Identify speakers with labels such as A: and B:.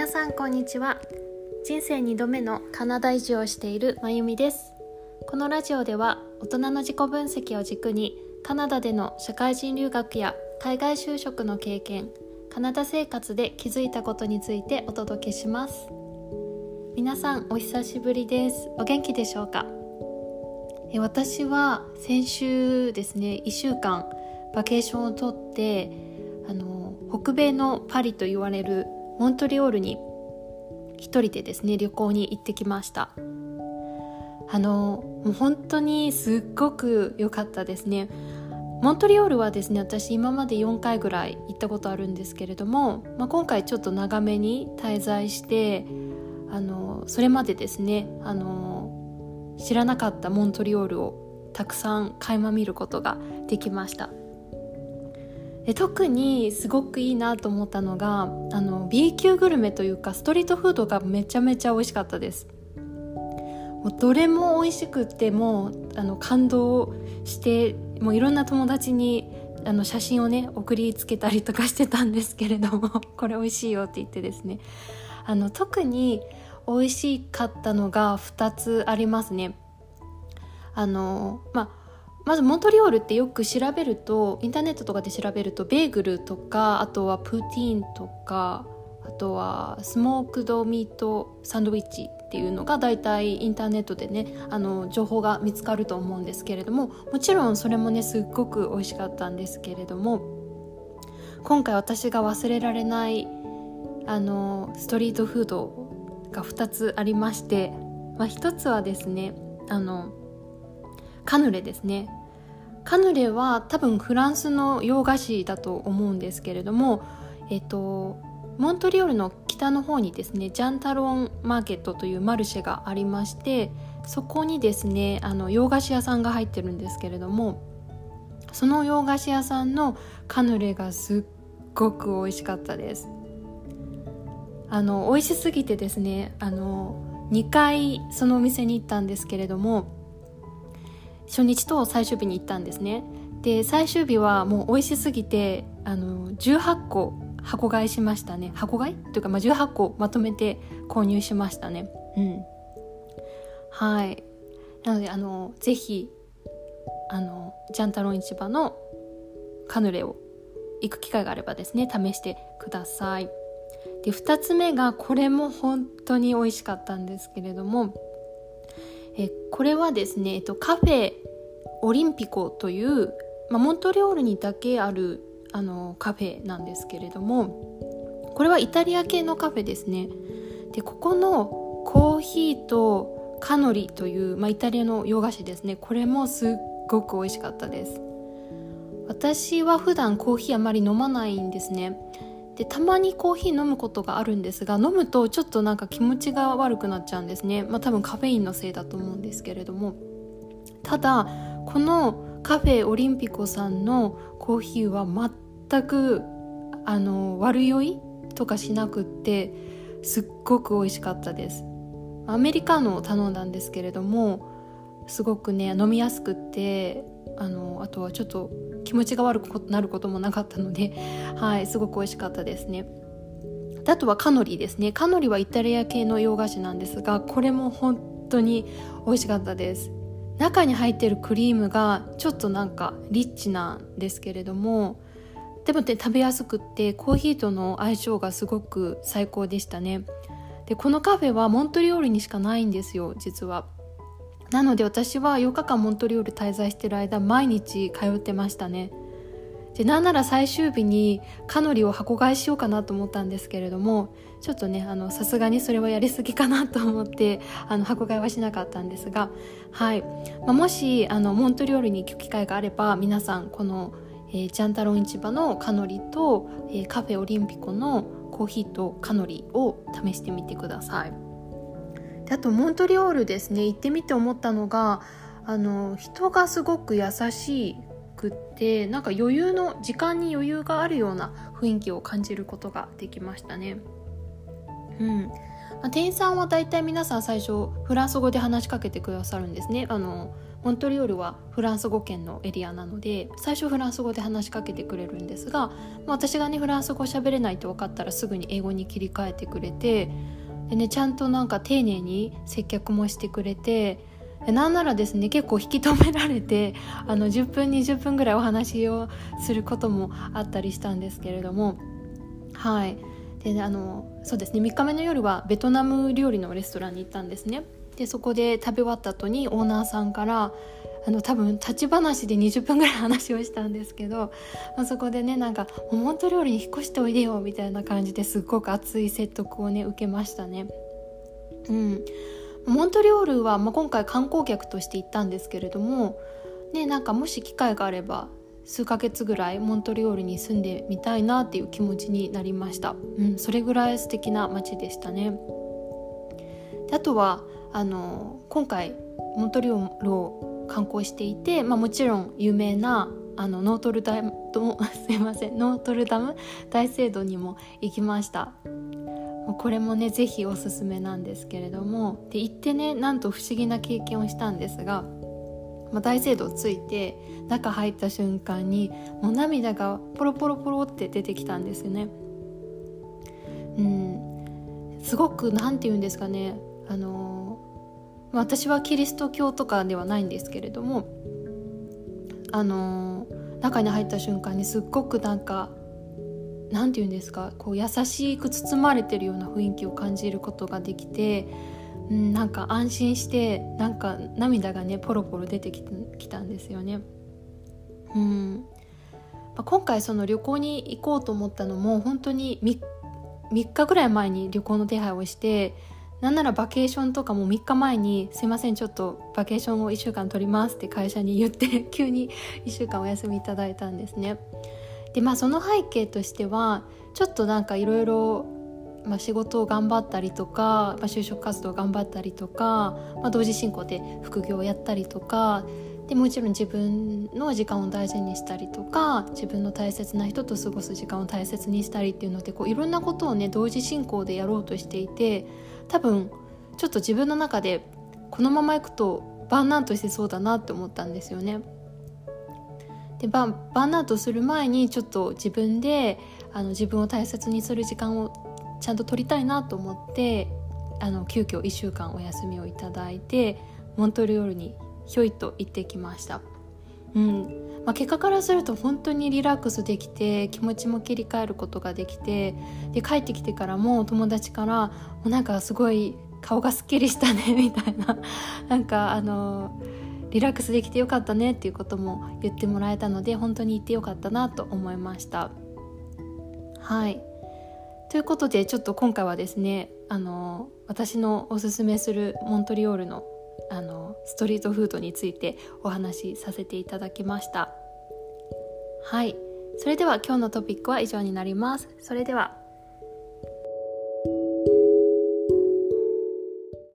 A: 皆さんこんにちは。人生2度目のカナダ移住をしているまゆみです。このラジオでは大人の自己分析を軸にカナダでの社会人留学や海外就職の経験カナダ生活で気づいたことについてお届けします。皆さんお久しぶりです。お元気でしょうか？私は先週ですね1週間バケーションをとってあの北米のパリと言われるモントリオールに一人でですね旅行に行ってきました。あのもう本当にすっごく良かったですね。モントリオールはですね私今まで4回ぐらい行ったことあるんですけれども、まあ、今回ちょっと長めに滞在してあのそれまでですねあの知らなかったモントリオールをたくさん垣間見ることができました。で特にすごくいいなと思ったのがあの B 級グルメというかストリートフードがめちゃめちゃ美味しかったです。もうどれも美味しくてもうあの感動してもういろんな友達にあの写真をね送りつけたりとかしてたんですけれども これ美味しいよって言ってですね。あの特に美味しかったのが2つありますね。あのまあまずモントリオールってよく調べるとインターネットとかで調べるとベーグルとかあとはプーティーンとかあとはスモークドミートサンドイッチっていうのが大体インターネットでねあの情報が見つかると思うんですけれどももちろんそれもねすっごく美味しかったんですけれども今回私が忘れられないあのストリートフードが2つありまして、まあ、1つはですねあのカヌレですね。カヌレは多分フランスの洋菓子だと思うんですけれどもえっとモントリオールの北の方にですねジャンタロンマーケットというマルシェがありましてそこにですねあの洋菓子屋さんが入ってるんですけれどもその洋菓子屋さんのカヌレがすっごく美味しかったです。あの美味しすぎてですねあの2回そのお店に行ったんですけれども初日と最終日に行ったんですね。で最終日はもう美味しすぎてあの18個箱買いしましたね。箱買い？というか、まあ、18個まとめて購入しましたね。うん。はい。なのであのぜひあのジャンタロン市場のカヌレを行く機会があればですね試してください。で2つ目がこれも本当に美味しかったんですけれどもえこれはですね、えっと、カフェオリンピコという、まあ、モントリオールにだけあるあのカフェなんですけれどもこれはイタリア系のカフェですね。でここのコーヒーとカノリという、まあ、イタリアの洋菓子ですね。これもすっごく美味しかったです。私は普段コーヒーあまり飲まないんですね。でたまにコーヒー飲むことがあるんですが飲むとちょっとなんか気持ちが悪くなっちゃうんですね。まあ多分カフェインのせいだと思うんですけれども。ただこのカフェオリンピコさんのコーヒーは全くあの悪酔いとかしなくってすっごく美味しかったです。アメリカのを頼んだんですけれどもすごくね飲みやすくってあのあとはちょっと気持ちが悪くなることもなかったので、はい、すごく美味しかったですね。あとはカノリですね。カノリはイタリア系の洋菓子なんですが、これも本当に美味しかったです。中に入ってるクリームがちょっとなんかリッチなんですけれども、でもね、食べやすくってコーヒーとの相性がすごく最高でしたね。で、このカフェはモントリオールにしかないんですよ、実は。なので私は8日間モントリオール滞在してる間毎日通ってましたねでなんなら最終日にカノリを箱買いしようかなと思ったんですけれどもちょっとねさすがにそれはやりすぎかなと思ってあの箱買いはしなかったんですがはい、まあ、もしあのモントリオールに行く機会があれば皆さんこの、えー、ジャンタロン市場のカノリと、えー、カフェオリンピコのコーヒーとカノリを試してみてください。であとモントリオールですね。行ってみて思ったのがあの人がすごく優しくってなんか余裕の時間に余裕があるような雰囲気を感じることができましたね。うん。まあ、店員さんは大体皆さん最初フランス語で話しかけてくださるんですね。あのモントリオールはフランス語圏のエリアなので最初フランス語で話しかけてくれるんですが、まあ、私がねフランス語喋れないと分かったらすぐに英語に切り替えてくれてで、ね、ちゃんとなんか丁寧に接客もしてくれてなんならですね結構引き止められてあの10分20分ぐらいお話をすることもあったりしたんですけれどもはいで、ね、あのそうですね3日目の夜はベトナム料理のレストランに行ったんですね。でそこで食べ終わった後にオーナーさんからあの多分立ち話で20分ぐらい話をしたんですけど、まあ、そこでねなんか「モント料理に引っ越しておいでよ」みたいな感じですっごく熱い説得をね受けましたね。うん、モントリオールは、まあ、今回観光客として行ったんですけれども、ね、なんかもし機会があれば数ヶ月ぐらいモントリオールに住んでみたいなっていう気持ちになりました、うん、それぐらい素敵な街でしたね。であとはあの今回モントリオールを観光していて、まあ、もちろん有名なあのノートルダム すいませんノートルダム大聖堂にも行きました。これもね是非おすすめなんですけれどもで行ってねなんと不思議な経験をしたんですが、まあ、大聖堂ついて中入った瞬間にもう涙がポロポロポロって出てきたんですよね。うん。すごく何て言うんですかねあの私はキリスト教とかではないんですけれどもあの中に入った瞬間にすっごくなんかなんて言うんですかこう優しく包まれてるような雰囲気を感じることができて、うん、なんか安心してなんか涙がねポロポロ出てきたんですよね。うんまあ、今回その旅行に行こうと思ったのも本当に 3, 3日ぐらい前に旅行の手配をしてなんならバケーションとかも3日前に「すいませんちょっとバケーションを1週間取ります」って会社に言って 急に1週間お休みいただいたんですね。でまあその背景としてはちょっとなんかいろいろ仕事を頑張ったりとか、まあ、就職活動頑張ったりとか、まあ、同時進行で副業をやったりとかでもちろん自分の時間を大事にしたりとか自分の大切な人と過ごす時間を大切にしたりっていうのでこういろんなことをね同時進行でやろうとしていて多分ちょっと自分の中でこのままいくとバーンアウトしてそうだなって思ったんですよね。でバンバーンアウトする前にちょっと自分であの自分を大切にする時間をちゃんと取りたいなと思ってあの急遽1週間お休みをいただいてモントリオールにひょいと行ってきました。うん。まあ、結果からすると本当にリラックスできて気持ちも切り替えることができてで帰ってきてからも友達からもうなんかすごい顔がすっきりしたね みたいな。なんかあのリラックスできてよかったねっていうことも言ってもらえたので本当に行ってよかったなと思いました。はい。ということでちょっと今回はですねあの私のおすすめするモントリオールのあのストリートフードについてお話しさせていただきました。はい。それでは今日のトピックは以上になります。それでは